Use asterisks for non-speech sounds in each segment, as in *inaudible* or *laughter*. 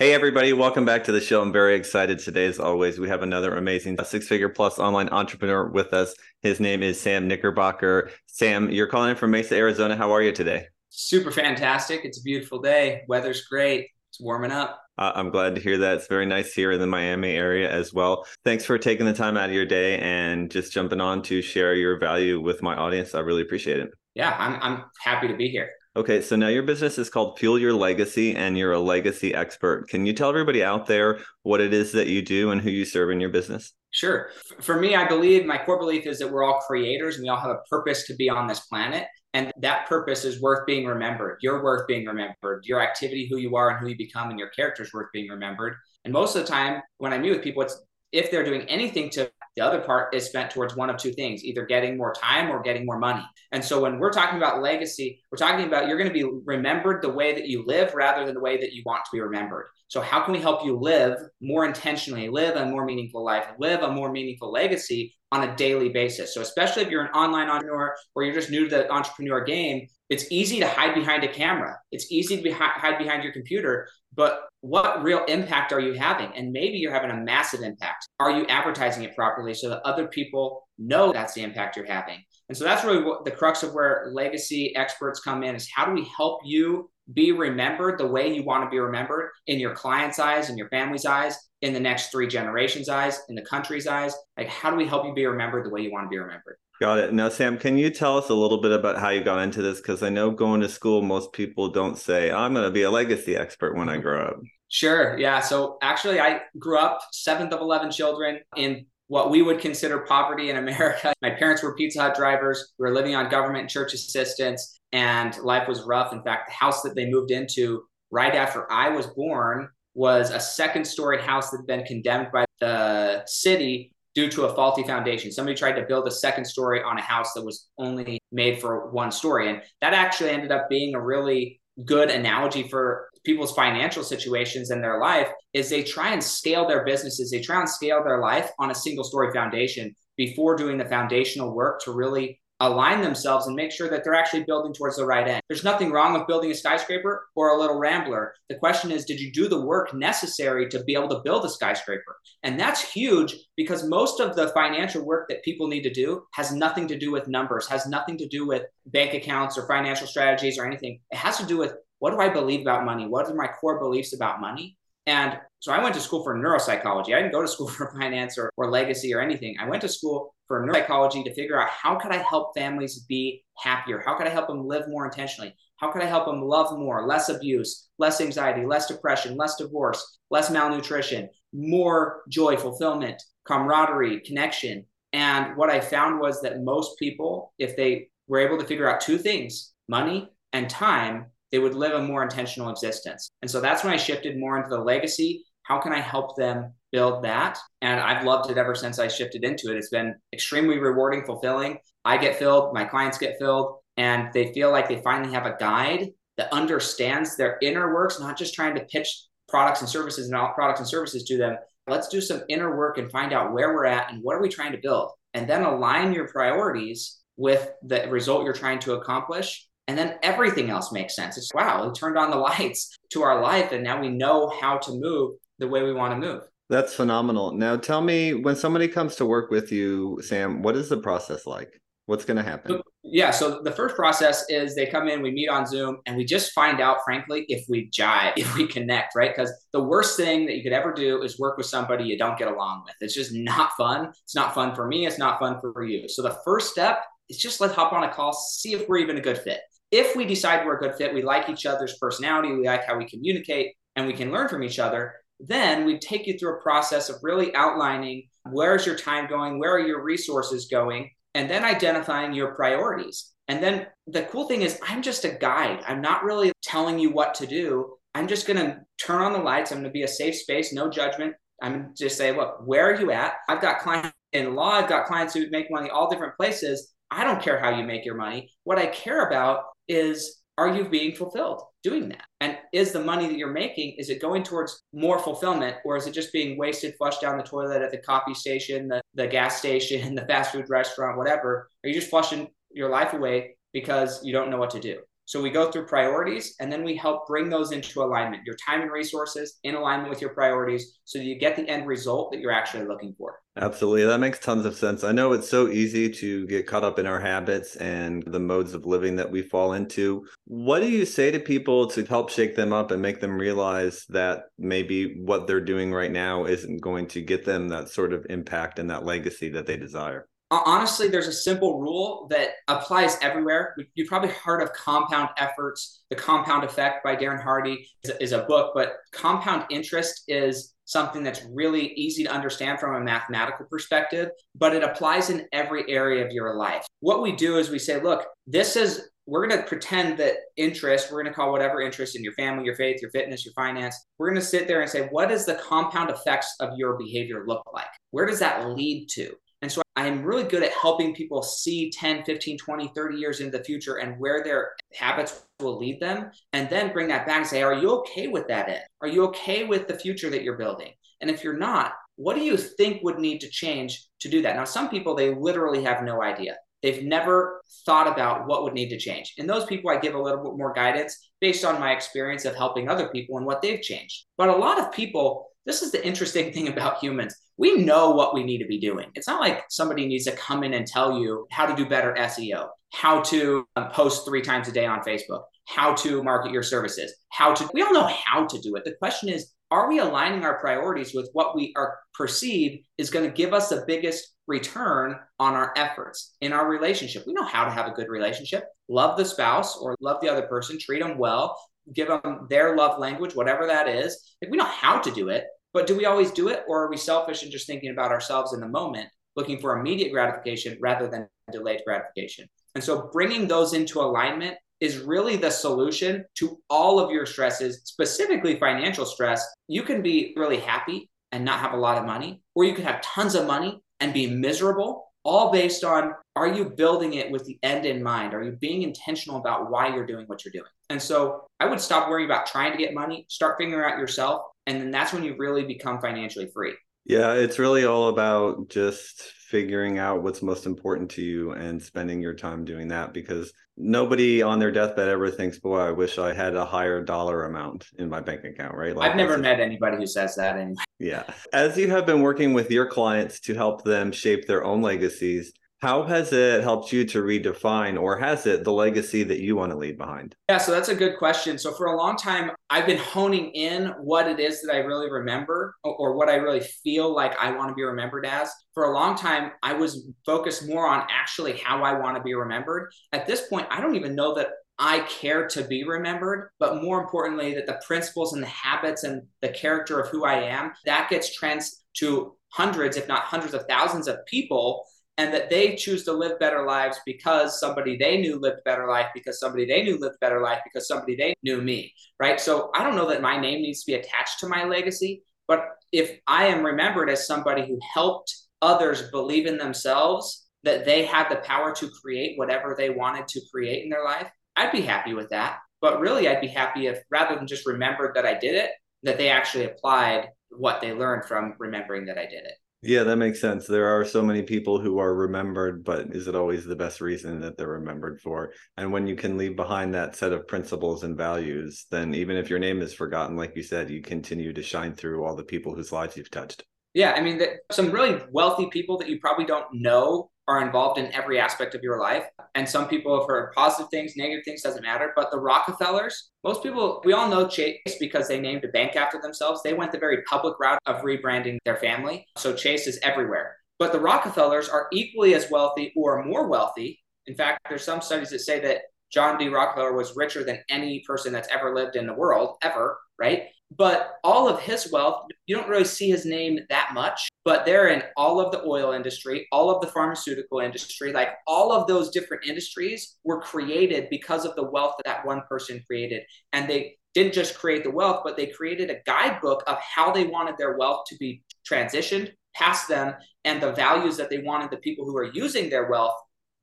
Hey, everybody, welcome back to the show. I'm very excited today. As always, we have another amazing six figure plus online entrepreneur with us. His name is Sam Knickerbocker. Sam, you're calling in from Mesa, Arizona. How are you today? Super fantastic. It's a beautiful day. Weather's great. It's warming up. Uh, I'm glad to hear that. It's very nice here in the Miami area as well. Thanks for taking the time out of your day and just jumping on to share your value with my audience. I really appreciate it. Yeah, I'm, I'm happy to be here. Okay, so now your business is called Fuel Your Legacy, and you're a legacy expert. Can you tell everybody out there what it is that you do and who you serve in your business? Sure. For me, I believe my core belief is that we're all creators and we all have a purpose to be on this planet. And that purpose is worth being remembered. You're worth being remembered. Your activity, who you are and who you become, and your character is worth being remembered. And most of the time, when I meet with people, it's if they're doing anything to the other part is spent towards one of two things either getting more time or getting more money. And so when we're talking about legacy, we're talking about you're going to be remembered the way that you live rather than the way that you want to be remembered. So, how can we help you live more intentionally, live a more meaningful life, live a more meaningful legacy on a daily basis? So, especially if you're an online entrepreneur or you're just new to the entrepreneur game, it's easy to hide behind a camera. It's easy to be, hide behind your computer, but what real impact are you having? And maybe you're having a massive impact. Are you advertising it properly so that other people know that's the impact you're having? And so that's really what the crux of where legacy experts come in is how do we help you be remembered the way you want to be remembered in your client's eyes, in your family's eyes, in the next three generations' eyes, in the country's eyes? Like, how do we help you be remembered the way you want to be remembered? Got it. Now, Sam, can you tell us a little bit about how you got into this? Because I know going to school, most people don't say, I'm going to be a legacy expert when I mm-hmm. grow up. Sure. Yeah. So actually, I grew up seventh of 11 children in what we would consider poverty in America. *laughs* My parents were Pizza Hut drivers. We were living on government and church assistance, and life was rough. In fact, the house that they moved into right after I was born was a second story house that had been condemned by the city due to a faulty foundation. Somebody tried to build a second story on a house that was only made for one story. And that actually ended up being a really good analogy for people's financial situations in their life is they try and scale their businesses they try and scale their life on a single story foundation before doing the foundational work to really align themselves and make sure that they're actually building towards the right end. There's nothing wrong with building a skyscraper or a little rambler. The question is, did you do the work necessary to be able to build a skyscraper? And that's huge because most of the financial work that people need to do has nothing to do with numbers, has nothing to do with bank accounts or financial strategies or anything. It has to do with what do I believe about money? What are my core beliefs about money? And so I went to school for neuropsychology. I didn't go to school *laughs* for finance or, or legacy or anything. I went to school for neuropsychology to figure out how could I help families be happier? How could I help them live more intentionally? How could I help them love more, less abuse, less anxiety, less depression, less divorce, less malnutrition, more joy, fulfillment, camaraderie, connection? And what I found was that most people, if they were able to figure out two things, money and time, they would live a more intentional existence. And so that's when I shifted more into the legacy. How can I help them build that? And I've loved it ever since I shifted into it. It's been extremely rewarding, fulfilling. I get filled, my clients get filled, and they feel like they finally have a guide that understands their inner works, not just trying to pitch products and services and all products and services to them. Let's do some inner work and find out where we're at and what are we trying to build. And then align your priorities with the result you're trying to accomplish and then everything else makes sense. It's wow, we turned on the *laughs* lights to our life and now we know how to move the way we want to move. That's phenomenal. Now tell me when somebody comes to work with you, Sam, what is the process like? What's going to happen? Yeah, so the first process is they come in, we meet on Zoom, and we just find out, frankly, if we jive, *laughs* if we connect, right? Because the worst thing that you could ever do is work with somebody you don't get along with. It's just not fun. It's not fun for me. It's not fun for you. So the first step is just let's hop on a call, see if we're even a good fit. If we decide we're a good fit, we like each other's personality, we like how we communicate, and we can learn from each other, then we take you through a process of really outlining where's your time going, where are your resources going, and then identifying your priorities. And then the cool thing is, I'm just a guide. I'm not really telling you what to do. I'm just going to turn on the lights. I'm going to be a safe space, no judgment. I'm just say, look, where are you at? I've got clients in law, I've got clients who make money all different places. I don't care how you make your money. What I care about is are you being fulfilled doing that? And is the money that you're making, is it going towards more fulfillment or is it just being wasted, flushed down the toilet at the coffee station, the, the gas station, *laughs* the fast food restaurant, whatever? Are you just flushing your life away because you don't know what to do? So we go through priorities and then we help bring those into alignment, your time and resources in alignment with your priorities so you get the end result that you're actually looking for. Absolutely. That makes tons of sense. I know it's so easy to get caught up in our habits and the modes of living that we fall into. What do you say to people to help shake them up and make them realize that maybe what they're doing right now isn't going to get them that sort of impact and that legacy that they desire? Honestly, there's a simple rule that applies everywhere. You've probably heard of compound efforts. The Compound Effect by Darren Hardy is a, is a book, but compound interest is something that's really easy to understand from a mathematical perspective, but it applies in every area of your life. What we do is we say, look, this is we're going to pretend that interest, we're going to call whatever interest in your family, your faith, your fitness, your finance, we're going to sit there and say, what does the compound effects of your behavior look like? Where does that lead to? And so I'm really good at helping people see 10, 15, 20, 30 years into the future and where their habits will lead them. And then bring that back and say, are you okay with that end? Are you okay with the future that you're building? And if you're not, what do you think would need to change to do that? Now, some people, they literally have no idea. They've never thought about what would need to change. And those people, I give a little bit more guidance based on my experience of helping other people and what they've changed. But a lot of people, this is the interesting thing about humans. We know what we need to be doing. It's not like somebody needs to come in and tell you how to do better SEO, how to um, post three times a day on Facebook, how to market your services, how to, we all know how to do it. The question is, are we aligning our priorities with what we are perceived is going to give us the biggest return on our efforts in our relationship? We know how to have a good relationship. Love the spouse or love the other person, treat them well, give them their love language, whatever that is. Like we know how to do it, but do we always do it? Or are we selfish and just thinking about ourselves in the moment, looking for immediate gratification rather than delayed gratification? And so bringing those into alignment is really the solution to all of your stresses, specifically financial stress. You can be really happy and not have a lot of money, or you can have tons of money and be miserable, all based on are you building it with the end in mind? Are you being intentional about why you're doing what you're doing? And so I would stop worrying about trying to get money, start figuring out yourself. And then that's when you really become financially free. Yeah, it's really all about just figuring out what's most important to you and spending your time doing that because nobody on their deathbed ever thinks, boy, I wish I had a higher dollar amount in my bank account, right? Like I've never met anybody who says that anyway. Yeah. As you have been working with your clients to help them shape their own legacies, how has it helped you to redefine, or has it the legacy that you want to leave behind? Yeah, so that's a good question. So, for a long time, I've been honing in what it is that I really remember or what I really feel like I want to be remembered as. For a long time, I was focused more on actually how I want to be remembered. At this point, I don't even know that I care to be remembered, but more importantly, that the principles and the habits and the character of who I am, that gets trans to hundreds, if not hundreds of thousands of people and that they choose to live better lives because somebody they knew lived better life because somebody they knew lived better life because somebody they knew me right? So i don't know that my name needs to be attached to my legacy but if i am remembered as somebody who helped others believe in themselves that they had the power to create whatever they wanted to create in their life i'd be happy with that. But really i'd be happy if rather than just remembered that i did it that they actually applied what they learned from remembering that i did it yeah, that makes sense. There are so many people who are remembered, but is it always the best reason that they're remembered for? And when you can leave behind that set of principles and values, then even if your name is forgotten, like you said, you continue to shine through all the people whose lives you've touched. Yeah, I mean, some really wealthy people that you probably don't know are involved in every aspect of your life. And some people have heard positive things, negative things, doesn't matter. But the Rockefellers, most people, we all know Chase because they named a bank after themselves. They went the very public route of rebranding their family. So Chase is everywhere. But the Rockefellers are equally as wealthy or more wealthy In fact, there's some studies that say that John D. Rockefeller was richer than any person that's ever lived in the world, ever, right? But all of his wealth, you don't really see his name that much, but they're in all of the oil industry, all of the pharmaceutical industry, like all of those different industries were created because of the wealth that that one person created. And they didn't just create the wealth, but they created a guidebook of how they wanted their wealth to be transitioned past them and the values that they wanted the people who are using their wealth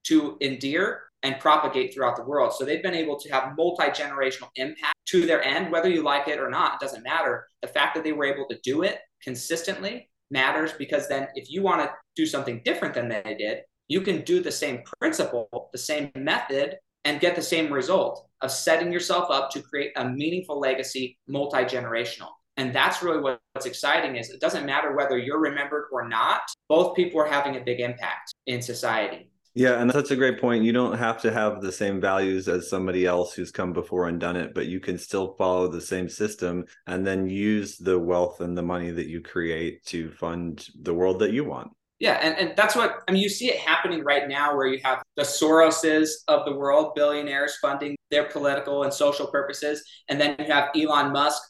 to endear and propagate throughout the world. So they've been able to have multi generational impact to their end, whether you like it or not, it doesn't matter. The fact that they were able to do it consistently matters because then if you want to do something different than they did, you can do the same principle, the same method, and get the same result of setting yourself up to create a meaningful legacy, multi generational. And that's really what's exciting is it doesn't matter whether you're remembered or not, both people are having a big impact in society. Yeah, and that's a great point. You don't have to have the same values as somebody else who's come before and done it, but you can still follow the same system and then use the wealth and the money that you create to fund the world that you want. Yeah, and, and that's what I mean. You see it happening right now where you have the Soroses of the world, billionaires funding their political and social purposes. And then you have Elon Musk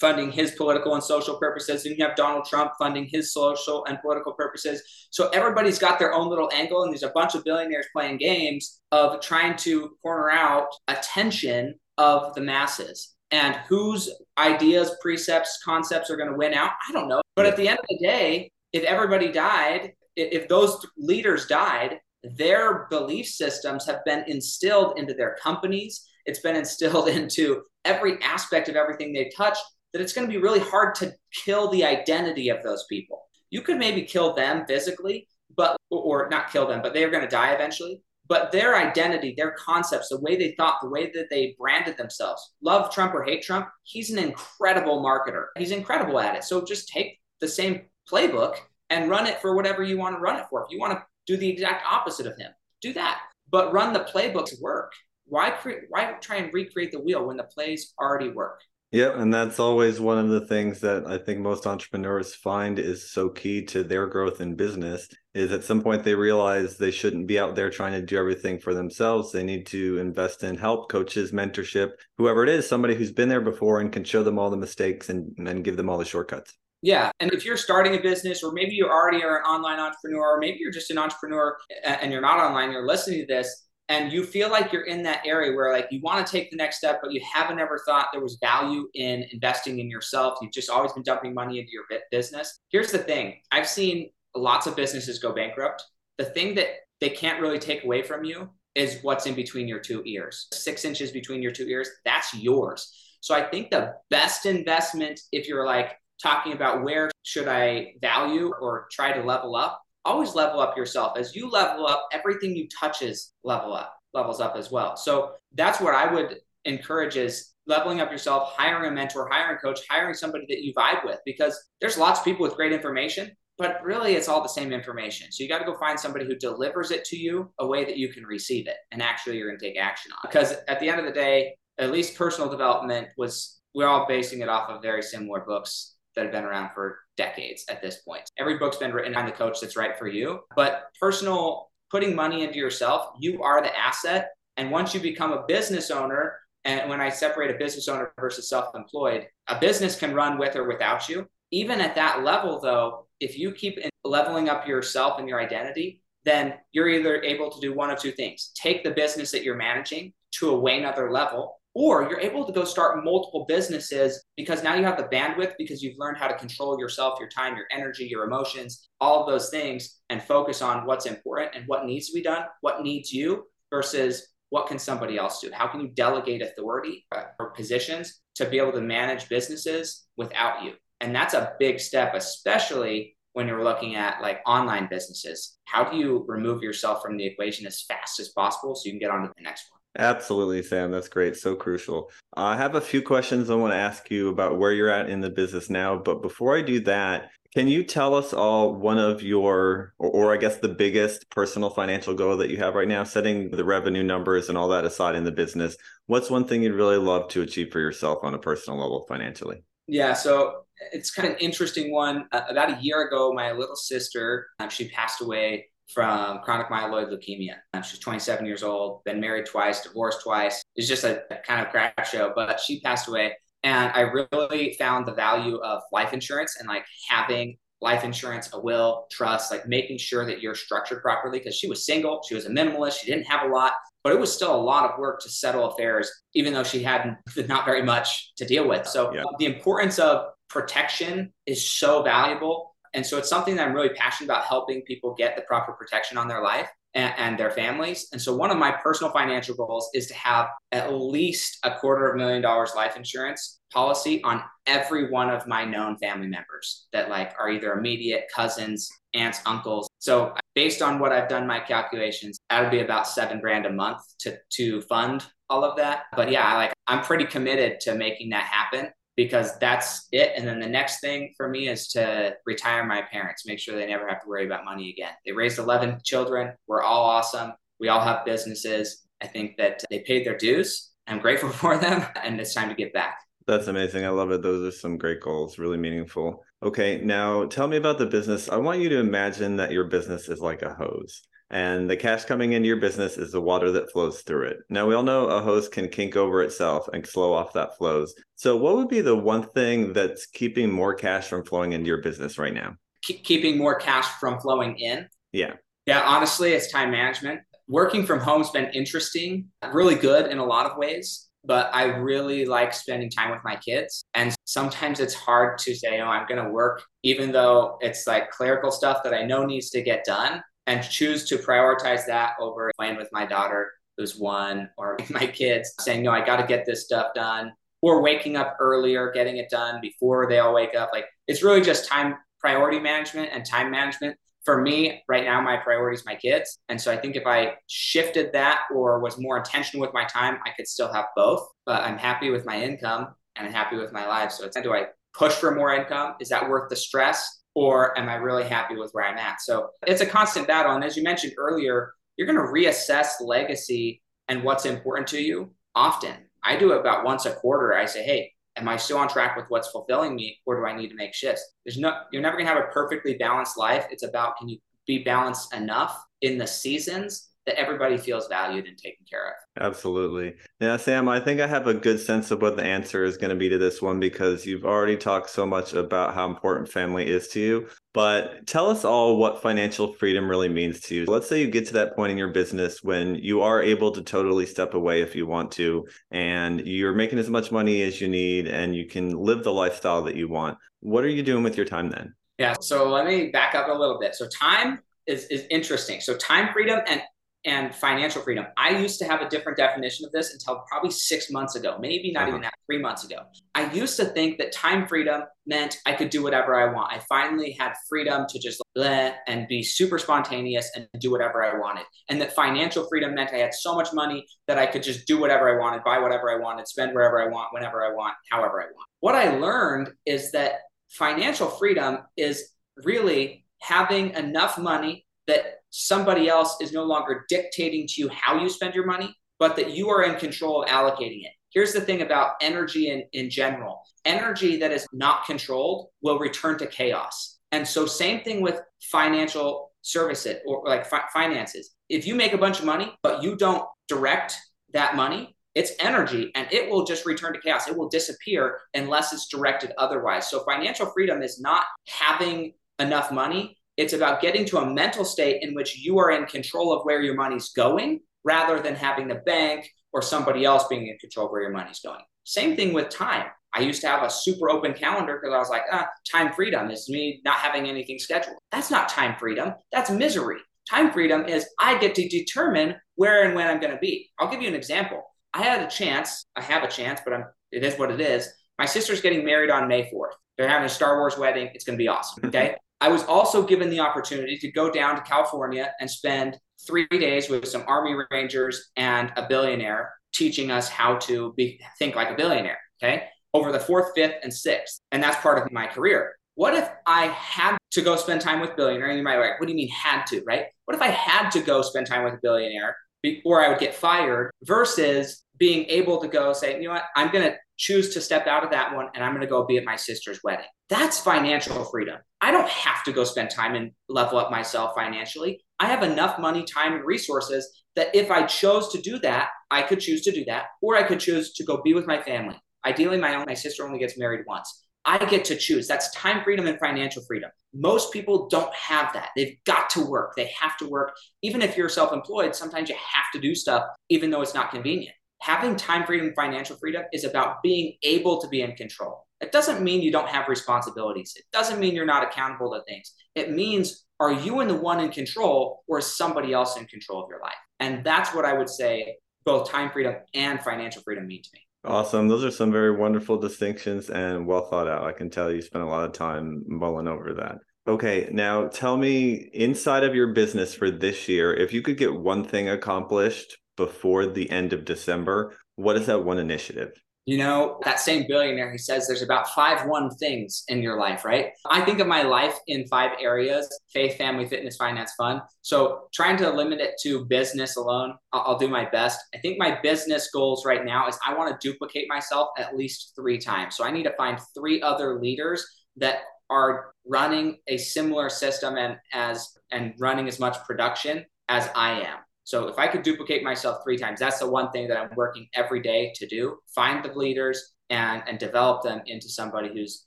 funding his political and social purposes, and you have Donald Trump funding his social and political purposes. So everybody's got their own little angle, and there's a bunch of billionaires playing games of trying to corner out attention of the masses. And whose ideas, precepts, concepts are going to win out, I don't know. But at the end of the day, if everybody died, if those leaders died, their belief systems have been instilled into their companies. It's been instilled *laughs* into every aspect of everything they've touched that it's going to be really hard to kill the identity of those people. You could maybe kill them physically, but or not kill them, but they're going to die eventually. But their identity, their concepts, the way they thought, the way that they branded themselves, love Trump or hate Trump, he's an incredible marketer. He's incredible at it. So just take the same playbook and run it for whatever you want to run it for. If you want to do the exact opposite of him, do that. But run the playbooks work. Why create? Why try and recreate the wheel when the plays already work? Yeah, and that's always one of the things that I think most entrepreneurs find is so key to their growth in business is at some point they realize they shouldn't be out there trying to do everything for themselves. They need to invest in help, coaches, mentorship, whoever it is, somebody who's been there before and can show them all the mistakes and, and give them all the shortcuts. Yeah. And if you're starting a business, or maybe you already are an online entrepreneur, or maybe you're just an entrepreneur and you're not online, you're listening to this, and you feel like you're in that area where like you want to take the next step, but you haven't ever thought there was value in investing in yourself. You've just always been dumping money into your business. Here's the thing I've seen lots of businesses go bankrupt. The thing that they can't really take away from you is what's in between your two ears. Six inches between your two ears, that's yours. So I think the best investment, if you're like, talking about where should I value or try to level up, always level up yourself. As you level up, everything you touches level up, levels up as well. So that's what I would encourage is leveling up yourself, hiring a mentor, hiring a coach, hiring somebody that you vibe with, because there's lots of people with great information, but really it's all the same information. So you got to go find somebody who delivers it to you a way that you can receive it and actually you're going to take action on. Because at the end of the day, at least personal development was we're all basing it off of very similar books that have been around for decades at this point. Every book's been written on the coach that's right for you, but personal putting money into yourself, you are the asset. And once you become a business owner, and when I separate a business owner versus self employed, a business can run with or without you. Even at that level, though, if you keep leveling up yourself and your identity, then you're either able to do one of two things take the business that you're managing to a way another level or you're able to go start multiple businesses because now you have the bandwidth because you've learned how to control yourself, your time, your energy, your emotions, all of those things, and focus on what's important and what needs to be done, what needs you versus what can somebody else do? How can you delegate authority or positions to be able to manage businesses without you? And that's a big step, especially when you're looking at like online businesses. How do you remove yourself from the equation as fast as possible so you can get on to the next one? Absolutely, Sam. That's great. So crucial. I have a few questions I want to ask you about where you're at in the business now. But before I do that, can you tell us all one of your, or, or, I guess the biggest personal financial goal that you have right now, setting the revenue numbers and all that aside in the business? What's one thing you'd really love to achieve for yourself on a personal level financially? Yeah. So it's kind of an interesting one. Uh, about a year ago, my little sister, um, she passed away from chronic myeloid leukemia. Um, she's 27 years old, been married twice, divorced twice. It's just a, a kind of crap show, but she passed away. And I really found the value of life insurance and like having life insurance, a will, trust, like making sure that you're structured properly because she was single, she was a minimalist, she didn't have a lot, but it was still a lot of work to settle affairs, even though she had *laughs* not very much to deal with. So yeah. the importance of protection is so valuable. And so it's something that I'm really passionate about helping people get the proper protection on their life and, and, their families. And so one of my personal financial goals is to have at least a quarter of a million dollars life insurance policy on every one of my known family members that like are either immediate cousins, aunts, uncles. So based on what I've done my calculations, that would be about seven grand a month to to fund all of that. But yeah, I like I'm pretty committed to making that happen because that's it. And then the next thing for me is to retire my parents, make sure they never have to worry about money again. They raised 11 children. We're all awesome. We all have businesses. I think that they paid their dues. I'm grateful *laughs* for them, and it's time to give back. That's amazing. I love it. Those are some great goals, really meaningful. Okay, now tell me about the business. I want you to imagine that your business is like a hose and the cash coming into your business is the water that flows through it. Now, we all know a hose can kink over itself and slow off that flows. So, what would be the one thing that's keeping more cash from flowing into your business right now? keeping more cash from flowing in? Yeah. Yeah, honestly, it's time management. Working from home's been interesting, really good in a lot of ways, but I really like spending time with my kids. And sometimes it's hard to say, oh, I'm going to work, even though it's like clerical stuff that I know needs to get done and choose to prioritize that over playing with my daughter who's one or *laughs* my kids saying, no, I got to get this stuff done or waking up earlier, getting it done before they all wake up. Like it's really just time priority management and time management. For me, right now, my priority is my kids. And so I think if I shifted that or was more intentional with my time, I could still have both. But I'm happy with my income and I'm happy with my life. So it's do I push for more income? Is that worth the stress? Or am I really happy with where I'm at? So it's a constant battle. And as you mentioned earlier, you're going to reassess legacy and what's important to you often. I do it about once a quarter. I say, hey, am I still on track with what's fulfilling me, or do I need to make shifts? There's no, you're never going to have a perfectly balanced life. It's about can you be balanced enough in the seasons that everybody feels valued and taken care of. Absolutely. Yeah, Sam, I think I have a good sense of what the answer is going to be to this one because you've already talked so much about how important family is to you. But tell us all what financial freedom really means to you. Let's say you get to that point in your business when you are able to totally step away if you want to, and you're making as much money as you need, and you can live the lifestyle that you want. What are you doing with your time then? Yeah, so let me back up a little bit. So, time is, is interesting. So, time freedom and and financial freedom. I used to have a different definition of this until probably six months ago, maybe not uh-huh. even that, three months ago. I used to think that time freedom meant I could do whatever I want. I finally had freedom to just let and be super spontaneous and do whatever I wanted. And that financial freedom meant I had so much money that I could just do whatever I wanted, buy whatever I wanted, spend wherever I want, whenever I want, however I want. What I learned is that financial freedom is really having enough money that somebody else is no longer dictating to you how you spend your money, but that you are in control of allocating it. Here's the thing about energy in, in general energy that is not controlled will return to chaos. And so, same thing with financial services or like fi- finances. If you make a bunch of money, but you don't direct that money, it's energy and it will just return to chaos. It will disappear unless it's directed otherwise. So, financial freedom is not having enough money, it's about getting to a mental state in which you are in control of where your money's going rather than having the bank or somebody else being in control of where your money's going. Same thing with time. I used to have a super open calendar because I was like, ah, time freedom is me not having anything scheduled. That's not time freedom. That's misery. Time freedom is I get to determine where and when I'm going to be. I'll give you an example. I had a chance. I have a chance, but I'm, it is what it is. My sister's getting married on May 4th. They're having a Star Wars wedding. It's going to be awesome. Okay. *laughs* I was also given the opportunity to go down to California and spend three days with some Army Rangers and a billionaire teaching us how to be, think like a billionaire. Okay. Over the fourth, fifth, and sixth. And that's part of my career. What if I had to go spend time with billionaire? And you might be like, what do you mean had to, right? What if I had to go spend time with a billionaire or I would get fired versus being able to go say, you know what, I'm going to choose to step out of that one and I'm going to go be at my sister's wedding. That's financial freedom. I don't have to go spend time and level up myself financially. I have enough money, time, and resources that if I chose to do that, I could choose to do that, or I could choose to go be with my family. Ideally, my own, my sister only gets married once. I get to choose. That's time freedom and financial freedom. Most people don't have that. They've got to work. They have to work. Even if you're self employed, sometimes you have to do stuff, even though it's not convenient. Having time freedom and financial freedom is about being able to be in control. It doesn't mean you don't have responsibilities. It doesn't mean you're not accountable to things. It means, are you in the one in control or is somebody else in control of your life? And that's what I would say both time freedom and financial freedom mean to me. Awesome. Those are some very wonderful distinctions and well thought out. I can tell you spent a lot of time mulling over that. Okay, now tell me inside of your business for this year, if you could get one thing accomplished before the end of December, what is that one initiative? You know, that same billionaire, he says there's about five one things in your life, right? I think of my life in five areas faith, family, fitness, finance, fun. So trying to limit it to business alone, I'll, do my best. I think my business goals right now is I want to duplicate myself at least three times. So I need to find three other leaders that are running a similar system and as and running as much production as I am. So if I could duplicate myself three times, that's the one thing that I'm working every day to do. Find the leaders and and develop them into somebody who's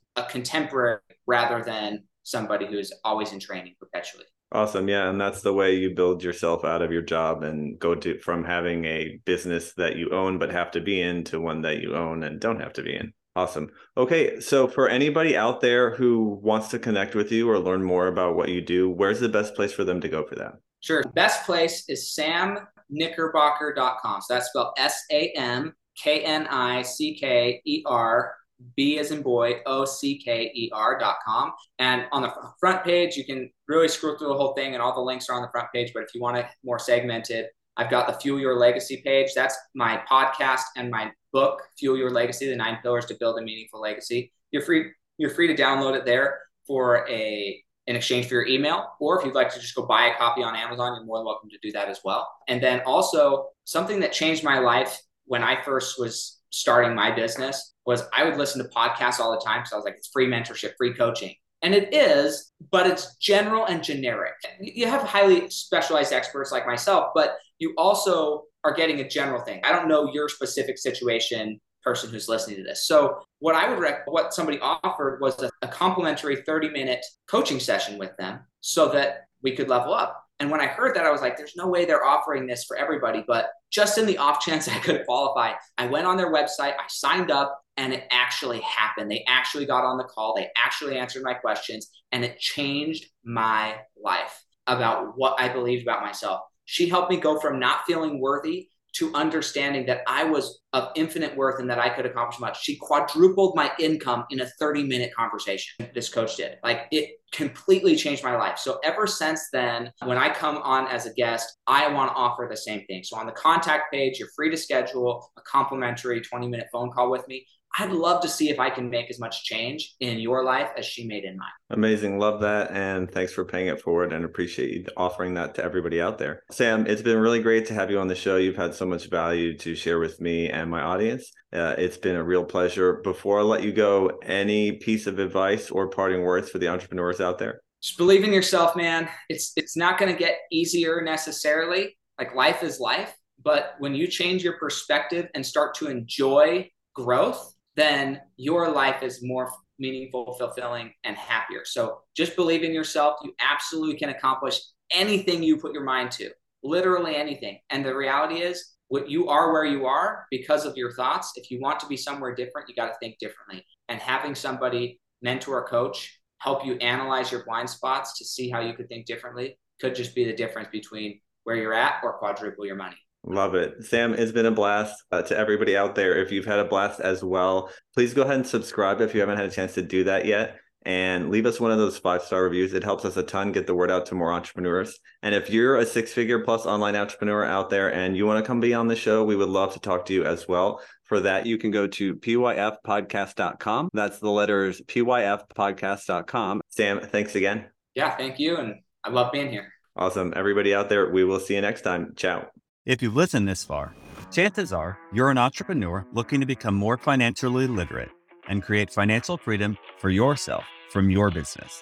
a contemporary rather than somebody who's always in training perpetually. Awesome. Yeah. And that's the way you build yourself out of your job and go to from having a business that you own but have to be in to one that you own and don't have to be in. Awesome. Okay. So for anybody out there who wants to connect with you or learn more about what you do, where's the best place for them to go for that? Sure. Best place is samknickerbocker.com. So that's spelled S A M K N I C K E R B as in boy, O C K E R.com. And on the front page, you can really scroll through the whole thing, and all the links are on the front page. But if you want it more segmented, I've got the Fuel Your Legacy page. That's my podcast and my book, Fuel Your Legacy: The Nine Pillars to Build a Meaningful Legacy. You're free. You're free to download it there for a in exchange for your email. Or if you'd like to just go buy a copy on Amazon, you're more than welcome to do that as well. And then also something that changed my life when I first was starting my business was I would listen to podcasts all the time. So I was like, it's free mentorship, free coaching. And it is, but it's general and generic. You have highly specialized experts like myself, but you also are getting a general thing. I don't know your specific situation person who's listening to this. So what I would rec- what somebody offered was a, a complimentary 30 minute coaching session with them so that we could level up. And when I heard that, I was like, there's no way they're offering this for everybody. But just in the off chance *laughs* I could qualify, I went on their website, I signed up, and it actually happened. They actually got on the call, they actually answered my questions, and it changed my life about what I believed about myself. She helped me go from not feeling worthy to understanding that I was of infinite worth and that I could accomplish much. She quadrupled my income in a 30 minute conversation. This coach did. Like it completely changed my life. So ever since then, when I come on as a guest, I want to offer the same thing. So on the contact page, you're free to schedule a complimentary 20 minute phone call with me. I'd love to see if I can make as much change in your life as she made in mine. Amazing. Love that. And thanks for paying it forward and appreciate you offering that to everybody out there. Sam, it's been really great to have you on the show. You've had so much value to share with me and my audience. Uh, it's been a real pleasure. Before I let you go, any piece of advice or parting words for the entrepreneurs out there? Just believe in yourself, man. It's it's not going to get easier necessarily. Like life is life, but when you change your perspective and start to enjoy growth, then your life is more meaningful, fulfilling, and happier. So just believe in yourself. You absolutely can accomplish anything you put your mind to, literally anything. And the reality is, what you are where you are because of your thoughts. If you want to be somewhere different, you got to think differently. And having somebody, mentor, or coach, help you analyze your blind spots to see how you could think differently could just be the difference between where you're at or quadruple your money. Love it. Sam, it's been a blast uh, to everybody out there. If you've had a blast as well, please go ahead and subscribe if you haven't had a chance to do that yet. And leave us one of those five star reviews. It helps us a ton get the word out to more entrepreneurs. And if you're a six figure plus online entrepreneur out there and you want to come be on the show, we would love to talk to you as well. For that, you can go to pyfpodcast.com. That's the letters pyfpodcast.com. Sam, thanks again. Yeah, thank you. And I love being here. Awesome. Everybody out there, we will see you next time. Ciao. If you've listened this far, chances are you're an entrepreneur looking to become more financially literate and create financial freedom for yourself from your business.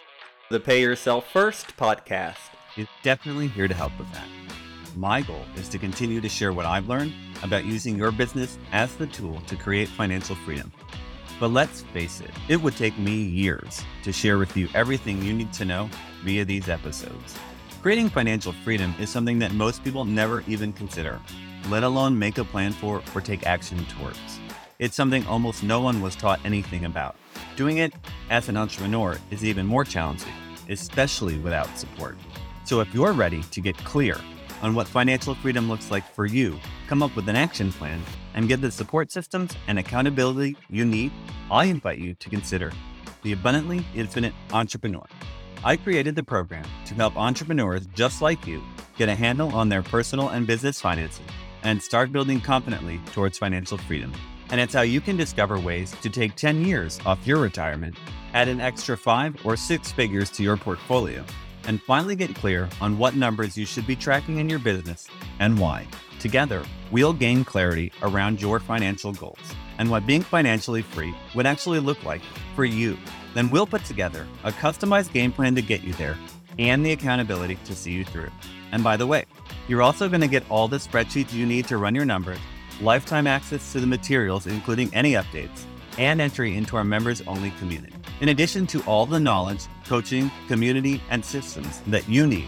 The Pay Yourself First podcast. is definitely here to help with that. My goal is to continue to share what I've learned about using your business as the tool to create financial freedom. But let's face it, it would take me years to share with you everything you need to know via these episodes. Creating financial freedom is something that most people never even consider, let alone make a plan for or take action towards. It's something almost no one was taught anything about. Doing it as an entrepreneur is even more challenging, especially without support. So if you're ready to get clear on what financial freedom looks like for you, come up with an action plan, and get the support systems and accountability you need, I invite you to consider the Abundantly Infinite Entrepreneur. I created the program to help entrepreneurs just like you get a handle on their personal and business finances and start building confidently towards financial freedom. And it's how you can discover ways to take 10 years off your retirement, add an extra five or six figures to your portfolio, and finally get clear on what numbers you should be tracking in your business and why. Together, we'll gain clarity around your financial goals and what being financially free would actually look like for you. Then we'll put together a customized game plan to get you there and the accountability to see you through. And by the way, you're also going to get all the spreadsheets you need to run your numbers, lifetime access to the materials, including any updates, and entry into our members only community. In addition to all the knowledge, coaching, community, and systems that you need